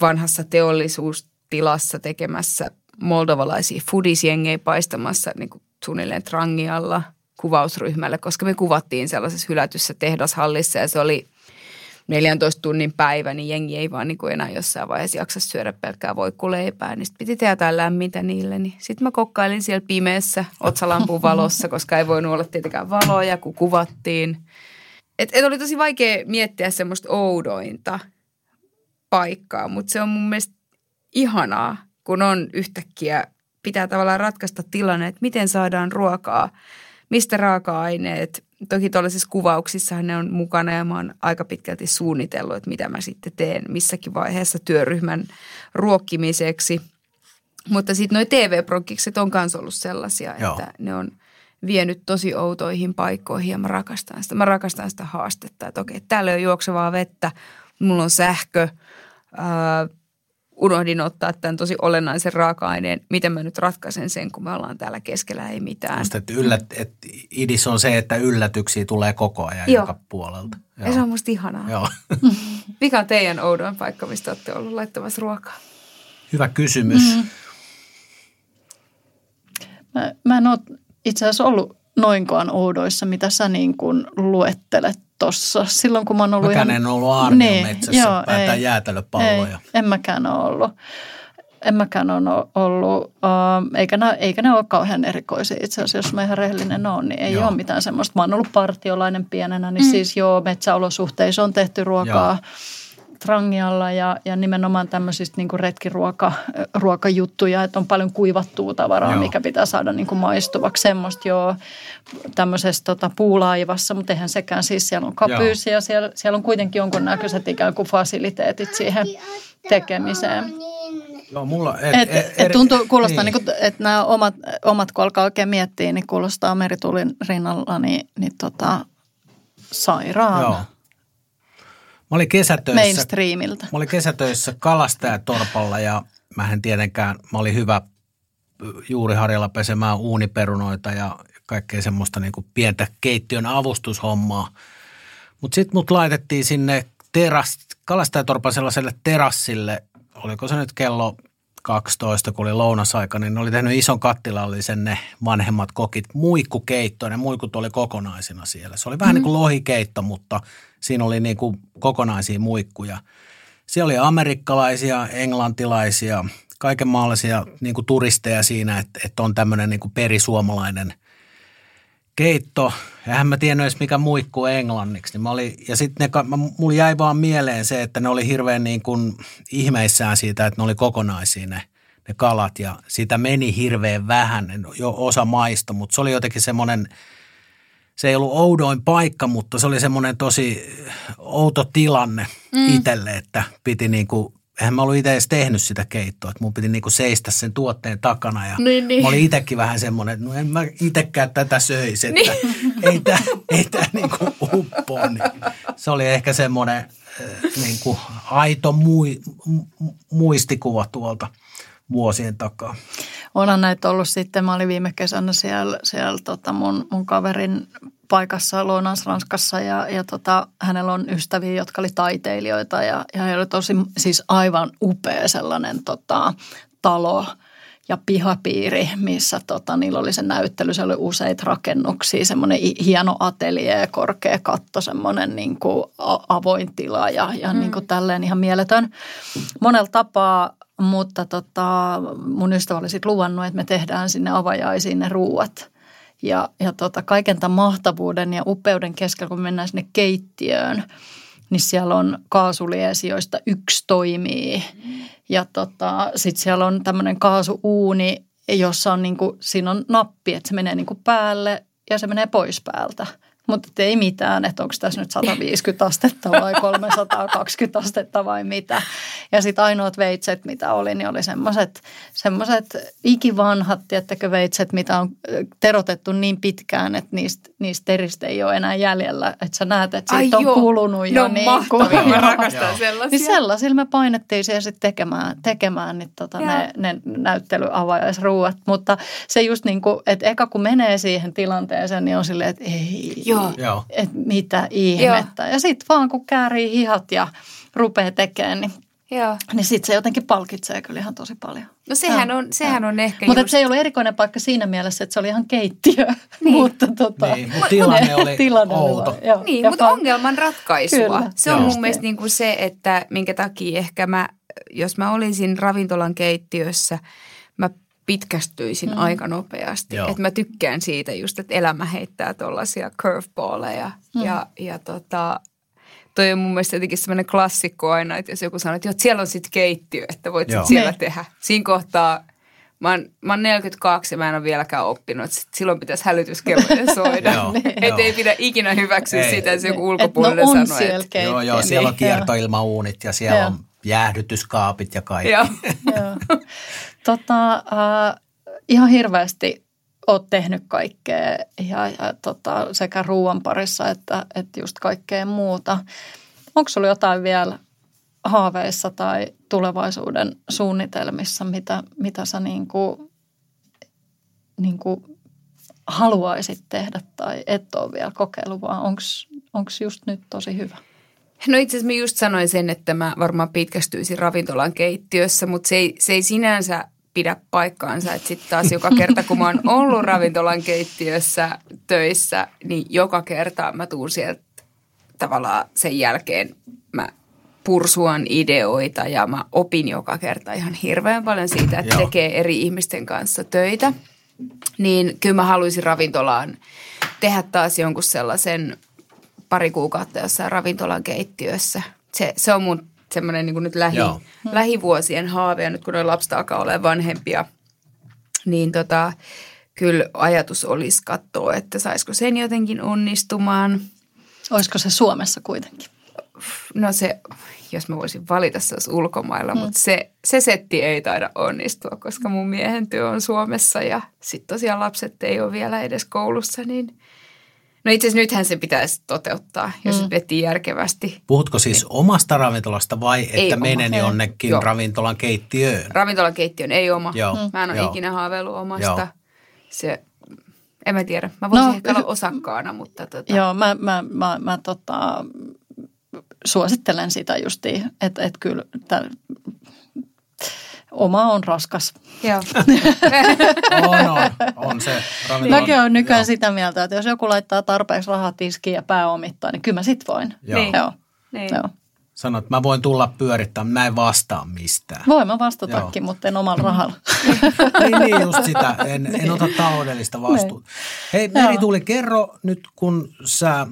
vanhassa teollisuustilassa tekemässä moldovalaisia foodisjengejä paistamassa niin kuin suunnilleen trangialla kuvausryhmälle, koska me kuvattiin sellaisessa hylätyssä tehdashallissa ja se oli 14 tunnin päivä, niin jengi ei vaan niin kuin enää jossain vaiheessa jaksa syödä pelkkää voikkuleipää. Niin sitten piti tehdä jotain lämmintä niille. Niin sitten mä kokkailin siellä pimeässä otsalampun valossa, koska ei voinut olla tietenkään valoja, kun kuvattiin. Et, et oli tosi vaikea miettiä semmoista oudointa paikkaa, mutta se on mun mielestä ihanaa, kun on yhtäkkiä, pitää tavallaan ratkaista tilanne, että miten saadaan ruokaa, mistä raaka-aineet. Toki tuollaisissa kuvauksissa ne on mukana ja mä oon aika pitkälti suunnitellut, että mitä mä sitten teen missäkin vaiheessa työryhmän ruokkimiseksi. Mutta sitten nuo TV-prokkikset on myös ollut sellaisia, Joo. että ne on vienyt tosi outoihin paikkoihin ja mä rakastan sitä. Mä rakastan sitä haastetta, että okei, täällä ole juoksevaa vettä, mulla on sähkö, ää, unohdin ottaa tämän tosi olennaisen raaka-aineen. Miten mä nyt ratkaisen sen, kun me ollaan täällä keskellä ei mitään. Just, että yllät, että idis on se, että yllätyksiä tulee koko ajan Joo. joka puolelta. Ja se on musta ihanaa. Joo. Mikä on teidän oudoin paikka, mistä olette ollut laittamassa ruokaa? Hyvä kysymys. Mm. Mä, mä en ole itse asiassa ollut noinkaan oudoissa, mitä sä niin kuin luettelet tuossa. Silloin kun mä oon ollut Mäkään ihan... en ollut Aarniometsässä Niin, joo, päätään ei. jäätelöpalloja. Ei, en mäkään ole ollut. En mäkään ole ollut, uh, eikä, ne, eikä ne ole kauhean erikoisia itse asiassa, jos mä ihan rehellinen oon, niin ei Joo. ole mitään semmoista. Mä oon ollut partiolainen pienenä, niin mm. siis joo, metsäolosuhteissa on tehty ruokaa trangialla ja, ja nimenomaan tämmöisistä niin retkiruoka, ruokajuttuja, että on paljon kuivattua tavaraa, Joo. mikä pitää saada niin kuin maistuvaksi. Semmoista joo, tämmöisessä tota, puulaivassa, mutta eihän sekään siis, siellä on kapyysi ja siellä, siellä on kuitenkin jonkunnäköiset ikään kuin fasiliteetit siihen tekemiseen. Joo, mulla... Et, Et, et, et tuntuu, kuulostaa, niin. niin. niin että nämä omat, omat, kun alkaa oikein miettiä, niin kuulostaa meritulin rinnalla, niin, niin tota, sairaan Joo. Mä olin kesätöissä, mainstreamiltä. mä olin kesätöissä kalastajatorpalla ja mä en tietenkään, mä olin hyvä juuri harjalla pesemään uuniperunoita ja kaikkea semmoista niin kuin pientä keittiön avustushommaa. Mutta sitten mut laitettiin sinne teras, kalastajatorpan sellaiselle terassille, oliko se nyt kello 12, kun oli lounasaika, niin ne oli tehnyt ison kattilallisen ne vanhemmat kokit muikkukeittoon. Ne muikut oli kokonaisina siellä. Se oli vähän mm. niin kuin lohikeitto, mutta siinä oli niin kuin kokonaisia muikkuja. Siellä oli amerikkalaisia, englantilaisia, kaikenmaalaisia niin kuin turisteja siinä, että, että on tämmöinen niin kuin perisuomalainen keitto. Eihän mä tiennyt edes mikä muikku englanniksi. Niin mä olin, ja sitten mulla jäi vaan mieleen se, että ne oli hirveän niin kuin ihmeissään siitä, että ne oli kokonaisia ne, ne kalat. Ja sitä meni hirveän vähän, jo osa maista, mutta se oli jotenkin semmoinen, se ei ollut oudoin paikka, mutta se oli semmoinen tosi outo tilanne mm. itselle, että piti niin kuin eihän mä ollut itse edes tehnyt sitä keittoa, että mun piti niinku seistä sen tuotteen takana ja Niin, niin. mä olin itsekin vähän semmoinen, että no en mä itsekään tätä söisi, että niin. ei tämä ei tää niinku uppoa. Niin se oli ehkä semmoinen äh, niinku aito mui, mu- muistikuva tuolta vuosien takaa. Onhan näitä ollut sitten, mä olin viime kesänä siellä, siellä tota mun, mun kaverin paikassa Lounais-Ranskassa ja, ja tota, hänellä on ystäviä, jotka oli taiteilijoita ja, ja he oli tosi siis aivan upea sellainen tota, talo ja pihapiiri, missä tota, niillä oli se näyttely. Se oli useita rakennuksia, semmoinen hieno ateljee, korkea katto, semmoinen niin kuin avoin tila ja, ja mm. niin kuin tälleen ihan mieletön. Monella tapaa mutta tota, mun ystävä oli sitten luvannut, että me tehdään sinne avajaisiin ne ruuat. Ja, ja tota, kaiken tämän mahtavuuden ja upeuden keskellä, kun me mennään sinne keittiöön, niin siellä on kaasuliesi, joista yksi toimii. Ja tota, sitten siellä on tämmöinen kaasuuuni, jossa on niinku, siinä on nappi, että se menee niinku päälle ja se menee pois päältä. Mutta ei mitään, että onko tässä nyt 150 astetta vai 320 astetta vai mitä. Ja sitten ainoat veitset, mitä oli, niin oli semmoiset semmoiset ikivanhat, tiettäkö veitset, mitä on terotettu niin pitkään, että niistä, niistä teristä ei ole enää jäljellä. Että sä näet, että siitä Ai on joo. kulunut jo on niin mahtavia, mä rakastan sellaisia. Niin sellaisilla me painettiin siihen sitten tekemään, tekemään niin tota ne, ne näyttelyavajaisruuat. Mutta se just niin kuin, että eka kun menee siihen tilanteeseen, niin on silleen, että ei, Joo. Joo. että mitä ihmettä. Ja sitten vaan kun käärii hihat ja rupeaa tekemään, niin Joo. Niin sitten se jotenkin palkitsee kyllä ihan tosi paljon. No sehän on, sehän on ehkä Mutta just... se ei ollut erikoinen paikka siinä mielessä, että se oli ihan keittiö. Niin. mutta tota, Niin, mutta tilanne oli tilanne outo. vaan, joo. Niin, Ja mutta pa- ongelman ratkaisua. Kyllä. se on Joo. mun mielestä niin kuin se, että minkä takia ehkä mä, jos mä olisin ravintolan keittiössä, mä pitkästyisin mm. aika nopeasti. Joo. Että mä tykkään siitä just, että elämä heittää tuollaisia curveballeja. Mm. Ja, ja tota, toi on mun mielestä jotenkin semmoinen klassikko aina, että jos joku sanoo, että, joo, että siellä on sitten keittiö, että voit sit Joo. siellä Niin. tehdä. Siinä kohtaa Mä oon, mä oon 42 ja mä en ole vieläkään oppinut, että sit silloin pitäisi hälytyskellojen soida. Joo, Että joo. ei pidä ikinä hyväksyä Ei. sitä, että joku Et ulkopuolinen no on sanoo, siellä että Joo, joo, keittiö, siellä on kiertoilmauunit ja siellä Joo. on jäähdytyskaapit ja kaikki. joo. Tota, äh, ihan hirveästi oot tehnyt kaikkea ja, ja tota, sekä ruoan parissa että, että just kaikkea muuta. Onko sulla jotain vielä haaveissa tai tulevaisuuden suunnitelmissa, mitä, mitä sä niin kuin, niin kuin haluaisit tehdä tai et ole vielä kokeillut, vaan onko just nyt tosi hyvä? No itse asiassa mä just sanoin sen, että mä varmaan pitkästyisin ravintolan keittiössä, mutta se ei, se ei sinänsä pidä paikkaansa. Että sitten taas joka kerta, kun mä oon ollut ravintolan keittiössä töissä, niin joka kerta mä tuun sieltä tavallaan sen jälkeen mä pursuan ideoita ja mä opin joka kerta ihan hirveän paljon siitä, että Joo. tekee eri ihmisten kanssa töitä. Niin kyllä mä haluaisin ravintolaan tehdä taas jonkun sellaisen pari kuukautta jossain ravintolan keittiössä. Se, se on mun semmoinen niin nyt lähi, Joo. lähivuosien haave ja nyt kun nuo lapset alkaa olla vanhempia, niin tota, kyllä ajatus olisi katsoa, että saisiko sen jotenkin onnistumaan. Olisiko se Suomessa kuitenkin? No se, jos mä voisin valita, se olisi ulkomailla, mm. mutta se, se setti ei taida onnistua, koska mun miehen työ on Suomessa ja sitten tosiaan lapset ei ole vielä edes koulussa, niin No itse asiassa nythän se pitäisi toteuttaa, jos mm. vetii järkevästi. Puhutko siis omasta ravintolasta vai että Ei oma. menen Ei. jonnekin Joo. ravintolan keittiöön? Ravintolakeittiön ei oma. Joo. Mä en ole Joo. ikinä haaveillut omasta. Joo. Se, en mä tiedä. Mä voisin No, no, ehkä olla osakkaana, mutta tota, Joo, mä, mä, mä, mä tota, suosittelen sitä justiin, että et kyllä tää, oma on raskas. joo. On, on, on se ravintolan. Mäkin olen nykyään Joo. sitä mieltä, että jos joku laittaa tarpeeksi rahaa tiskiin ja pääomittaa, niin kyllä mä sit voin. Joo. Niin. Joo. niin. Joo. Sanoit, että mä voin tulla pyörittämään, mä en vastaa mistään. Voin mä vastatakin, mutta en omalla rahalla. niin, niin just sitä. En, en ota taloudellista vastuuta. Hei Meri Joo. tuli kerro nyt kun sä,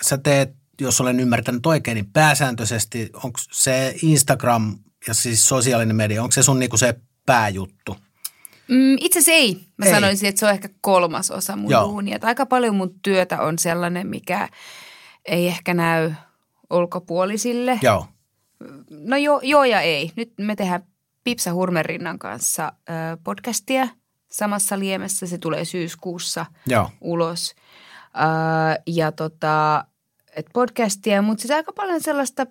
sä teet, jos olen ymmärtänyt oikein, niin pääsääntöisesti onko se Instagram ja siis sosiaalinen media, onko se sun niinku se pääjuttu? Mm, itse asiassa ei. Mä Ei. sanoisin, että se on ehkä kolmas osa mun Joo. duunia. Että aika paljon mun työtä on sellainen, mikä ei ehkä näy ulkopuolisille. Joo, No joo, joo ja ei. Nyt me tehdään Pipsa Hurmerinnan kanssa ö, podcastia samassa liemessä. Se tulee syyskuussa joo, ulos. Ö, ja tota, et podcastia, mutta sitten aika paljon sellaista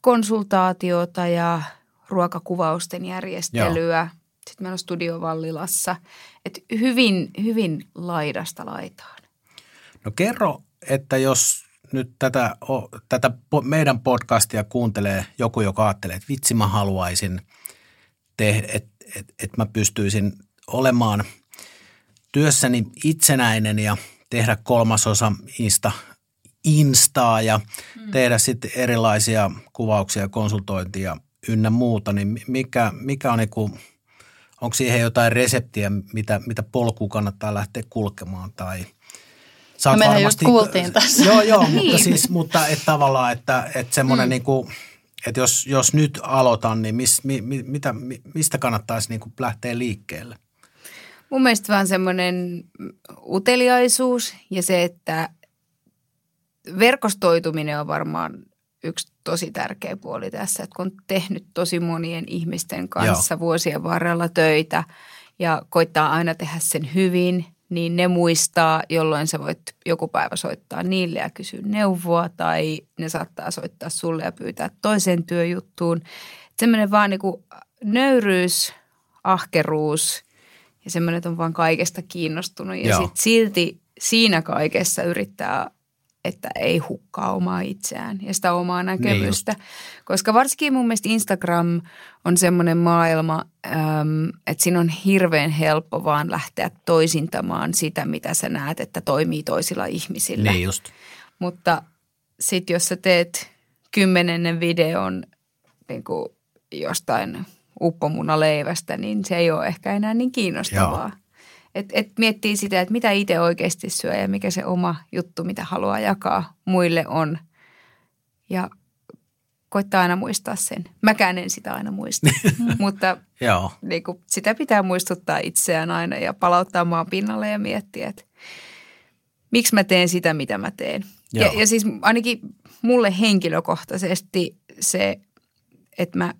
konsultaatiota ja ruokakuvausten järjestelyä. Sitten meillä on Studio Vallilassa. Et hyvin, hyvin laidasta laitaan. No kerro, että jos nyt tätä, tätä meidän podcastia kuuntelee joku, joka ajattelee, että vitsi mä haluaisin tehdä, että et, et mä pystyisin olemaan työssäni itsenäinen ja tehdä kolmasosa Insta, Instaa ja mm. tehdä sitten erilaisia kuvauksia ja konsultointia ynnä muuta, niin mikä, mikä on niinku, onko siihen jotain reseptiä, mitä, mitä polkua kannattaa lähteä kulkemaan tai Sä No mehän just kuultiin tässä. Joo, joo, mutta Niin. siis, mutta et tavallaan, että, että semmoinen mm. niinku, että jos, jos nyt aloitan, niin mis, mi, mi, mitä, mi, mistä kannattaisi niinku lähteä liikkeelle? Mun mielestä vaan semmoinen uteliaisuus ja se, että verkostoituminen on varmaan yksi tosi tärkeä puoli tässä, että kun on tehnyt tosi monien ihmisten kanssa Joo. vuosien varrella töitä ja koittaa aina tehdä sen hyvin, niin ne muistaa, jolloin sä voit joku päivä soittaa niille ja kysyä neuvoa tai ne saattaa soittaa sulle ja pyytää toiseen työjuttuun. Semmoinen vaan niin kuin nöyryys, ahkeruus ja semmoinen, että on vaan kaikesta kiinnostunut ja Joo. sit silti siinä kaikessa yrittää että ei hukkaa omaa itseään ja sitä omaa näkemystä. Niin Koska varsinkin mun mielestä Instagram on semmoinen maailma, äm, että siinä on hirveän helppo vaan lähteä toisintamaan sitä, mitä sä näet, että toimii toisilla ihmisillä. Niin just. Mutta sitten jos sä teet kymmenennen videon niin kuin jostain uppomunaleivästä, niin se ei ole ehkä enää niin kiinnostavaa. Joo. Et, et miettii sitä, että mitä itse oikeasti syö ja mikä se oma juttu, mitä haluaa jakaa muille on. Ja koittaa aina muistaa sen. Mäkään en sitä aina muista, mutta Joo. Niin kuin, sitä pitää muistuttaa itseään aina ja palauttaa maan pinnalle ja miettiä, että miksi mä teen sitä, mitä mä teen. Ja, ja siis ainakin mulle henkilökohtaisesti se, että mä,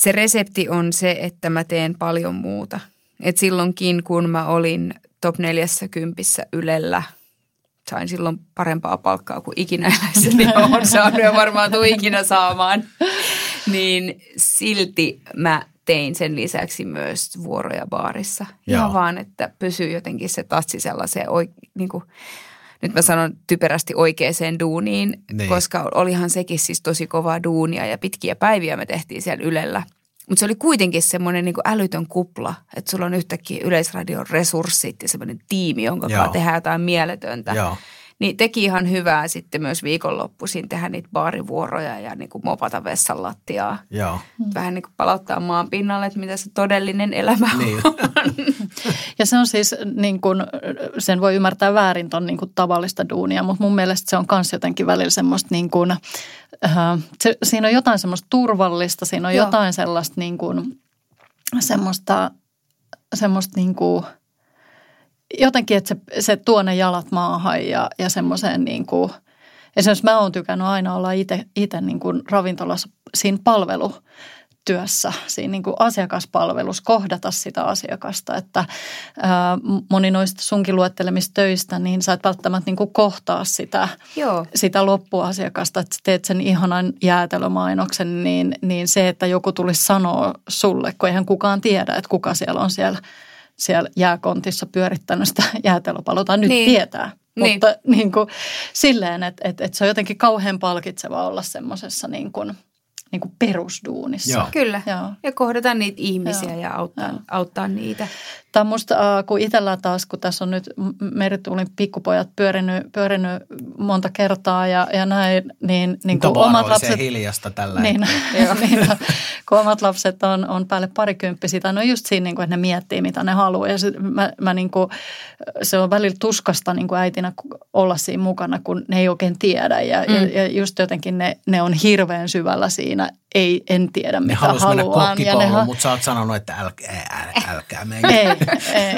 se resepti on se, että mä teen paljon muuta. Et silloinkin, kun mä olin top 40 Ylellä, sain silloin parempaa palkkaa kuin ikinä eläissäni on saanut ja varmaan tuu ikinä saamaan. Niin silti mä tein sen lisäksi myös vuoroja baarissa. Joo. Ihan vaan, että pysyy jotenkin se tassi sellaiseen, niin kuin, nyt mä sanon typerästi oikeaan duuniin, niin. koska olihan sekin siis tosi kovaa duunia ja pitkiä päiviä me tehtiin siellä Ylellä. Mutta se oli kuitenkin semmoinen niin älytön kupla, että sulla on yhtäkkiä Yleisradion resurssit ja semmoinen tiimi, jonka kanssa tehdään jotain mieletöntä. Joo niin teki ihan hyvää sitten myös viikonloppuisin tehdä niitä baarivuoroja ja niin kuin mopata vessan lattiaa. Joo. Vähän niin kuin palauttaa maan pinnalle, että mitä se todellinen elämä niin. on. Ja se on siis, niin kuin, sen voi ymmärtää väärin ton niin kuin tavallista duunia, mutta mun mielestä se on myös jotenkin välillä semmoista niin kuin, äh, se, siinä on jotain semmoista turvallista, siinä on Joo. jotain sellaista niin kuin, semmoista, semmoista niin kuin – jotenkin, että se, se tuo ne jalat maahan ja, ja semmoiseen niin kuin, esimerkiksi mä oon tykännyt aina olla itse niin kuin ravintolassa siinä palvelu työssä, siinä niin kuin asiakaspalvelus, kohdata sitä asiakasta. Että ää, moni noista sunkin luettelemista töistä, niin sä et välttämättä niin kuin kohtaa sitä, Joo. sitä loppuasiakasta, että teet sen ihanan jäätelömainoksen, niin, niin se, että joku tulisi sanoa sulle, kun eihän kukaan tiedä, että kuka siellä on siellä – siellä jääkontissa pyörittänyt sitä jäätelöpaloa, nyt niin. tietää. Niin. Mutta niin kuin, silleen, että, että, että se on jotenkin kauhean palkitseva olla semmoisessa niin kuin, niin kuin perusduunissa. Joo. Kyllä, Joo. ja kohdata niitä ihmisiä Joo. ja auttaa, Joo. auttaa niitä. Tämä on musta, äh, kun itsellä taas, kun tässä on nyt merituulin pikkupojat pyörinyt, pyörinyt monta kertaa ja, ja näin, niin, niin kuin omat lapset... hiljasta tällä niin, niin, kun omat lapset on, on päälle parikymppisiä, tai no just siinä, niin kuin, että ne miettii, mitä ne haluaa. Ja se, mä, mä niin kuin, se on välillä tuskasta niin kuin äitinä olla siinä mukana, kun ne ei oikein tiedä. Ja, mm. ja, ja just jotenkin ne, ne on hirveän syvällä siinä, ei, en tiedä mitä ne haluaa. Ja ne ha- mutta sä oot sanonut, että älkää, älkää, älkää mene. Ei, ei,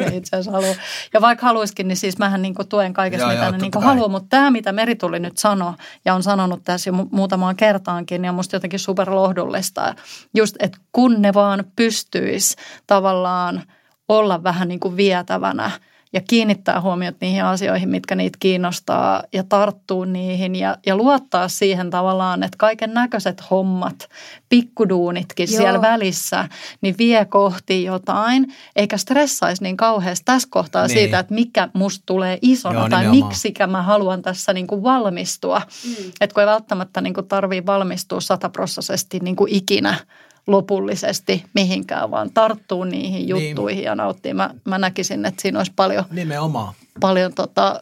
ei itse asiassa halua. Ja vaikka haluaisikin, niin siis mähän niinku tuen kaikesta, joo, mitä joo, ne niinku haluaa. Mutta tämä, mitä Merituli nyt sanoi, ja on sanonut tässä jo muutamaan kertaankin, niin on musta jotenkin superlohdullista. Just, että kun ne vaan pystyisi tavallaan olla vähän niin kuin vietävänä – ja kiinnittää huomiot niihin asioihin, mitkä niitä kiinnostaa ja tarttuu niihin ja, ja luottaa siihen tavallaan, että kaiken näköiset hommat, pikkuduunitkin Joo. siellä välissä, niin vie kohti jotain, eikä stressaisi niin kauheasti tässä kohtaa niin. siitä, että mikä musta tulee isona Joo, tai miksi mä haluan tässä niin kuin valmistua. Mm. Että kun ei välttämättä niin kuin tarvii valmistua sataprosessisesti niin kuin ikinä – lopullisesti mihinkään, vaan tarttuu niihin niin. juttuihin niin. ja nauttii. Mä, mä näkisin, että siinä olisi paljon, Nimenomaan. paljon tota,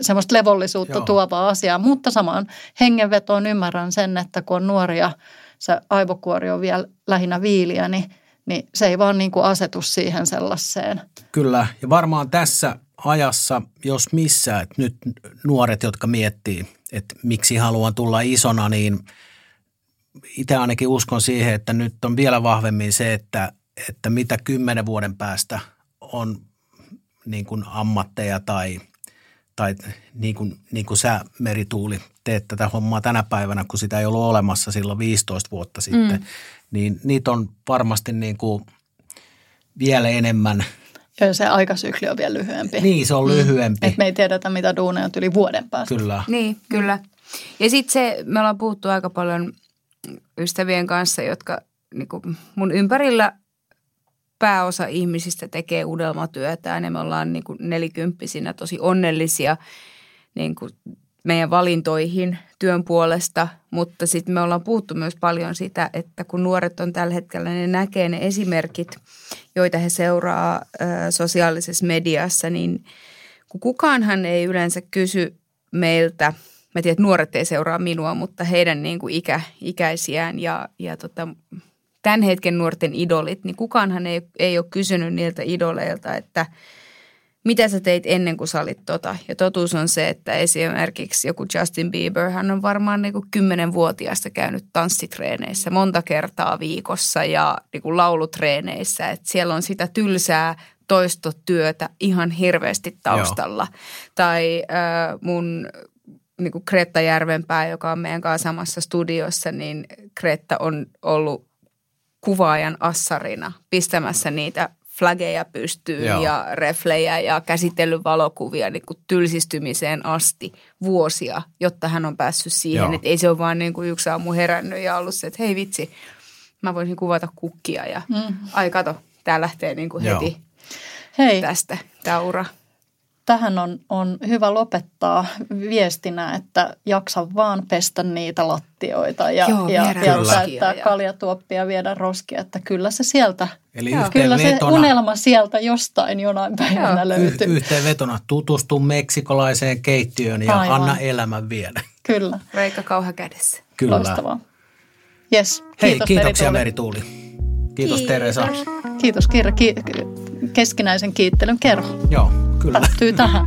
semmoista levollisuutta Joo. tuovaa asiaa, mutta samaan hengenvetoon ymmärrän sen, että kun on nuoria, se aivokuori on vielä lähinnä viiliä, niin, niin se ei vaan niin kuin asetu siihen sellaiseen. Kyllä, ja varmaan tässä ajassa, jos missä, että nyt nuoret, jotka miettii, että miksi haluan tulla isona, niin – itse ainakin uskon siihen, että nyt on vielä vahvemmin se, että, että mitä kymmenen vuoden päästä on niin kuin ammatteja tai, tai niin, kuin, niin kuin sä Merituuli teet tätä hommaa tänä päivänä, kun sitä ei ollut olemassa silloin 15 vuotta sitten, mm. niin niitä on varmasti niin kuin vielä enemmän. Ja se aikasykli on vielä lyhyempi. Niin, se on mm. lyhyempi. Mm. Et me ei tiedetä, mitä duuneja on yli vuoden päästä. Kyllä. Niin, kyllä. Ja sitten se, me ollaan puhuttu aika paljon ystävien kanssa, jotka niin kuin mun ympärillä pääosa ihmisistä tekee unelmatyötään ja me ollaan niin kuin nelikymppisinä tosi onnellisia niin kuin meidän valintoihin työn puolesta, mutta sitten me ollaan puhuttu myös paljon sitä, että kun nuoret on tällä hetkellä, ne näkee ne esimerkit, joita he seuraa ö, sosiaalisessa mediassa, niin kukaanhan ei yleensä kysy meiltä, mä tiedän, että nuoret ei seuraa minua, mutta heidän niin kuin ikä, ikäisiään ja, ja tota, tämän hetken nuorten idolit, niin kukaanhan ei, ei ole kysynyt niiltä idoleilta, että – mitä sä teit ennen kuin sä olit tota. Ja totuus on se, että esimerkiksi joku Justin Bieber, hän on varmaan niin kuin kymmenenvuotiaasta käynyt tanssitreeneissä monta kertaa viikossa ja niin kuin laulutreeneissä. Että siellä on sitä tylsää toistotyötä ihan hirveästi taustalla. Joo. Tai äh, mun niin kuin Kretta Järvenpää, joka on meidän kanssa samassa studiossa, niin Kretta on ollut kuvaajan assarina pistämässä niitä flageja pystyyn Joo. ja reflejä ja käsitellyt valokuvia niin kuin tylsistymiseen asti vuosia, jotta hän on päässyt siihen. Joo. Että ei se ole vaan niin kuin yksi aamu herännyt ja ollut se, että hei vitsi, mä voisin kuvata kukkia ja mm. ai kato, tää lähtee niin kuin heti Hei. tästä tämä ura tähän on, on hyvä lopettaa viestinä, että jaksa vaan pestä niitä lattioita ja, Joo, ja, ja täyttää ja... kaljatuoppia viedä roskia, että kyllä se sieltä, Eli kyllä se unelma sieltä jostain jonain päivänä Joo. löytyy. Y- yhteenvetona tutustu meksikolaiseen keittiöön ja Aivan. anna elämän viedä. Kyllä. Reikä kauha kädessä. Kyllä. Loistavaa. Yes, Hei, kiitos kiitoksia Merituuli. Kiitos, Kiitos Teresa. Kiitos Kirja. Ki- keskinäisen kiittelyn kerho. Joo, 最大。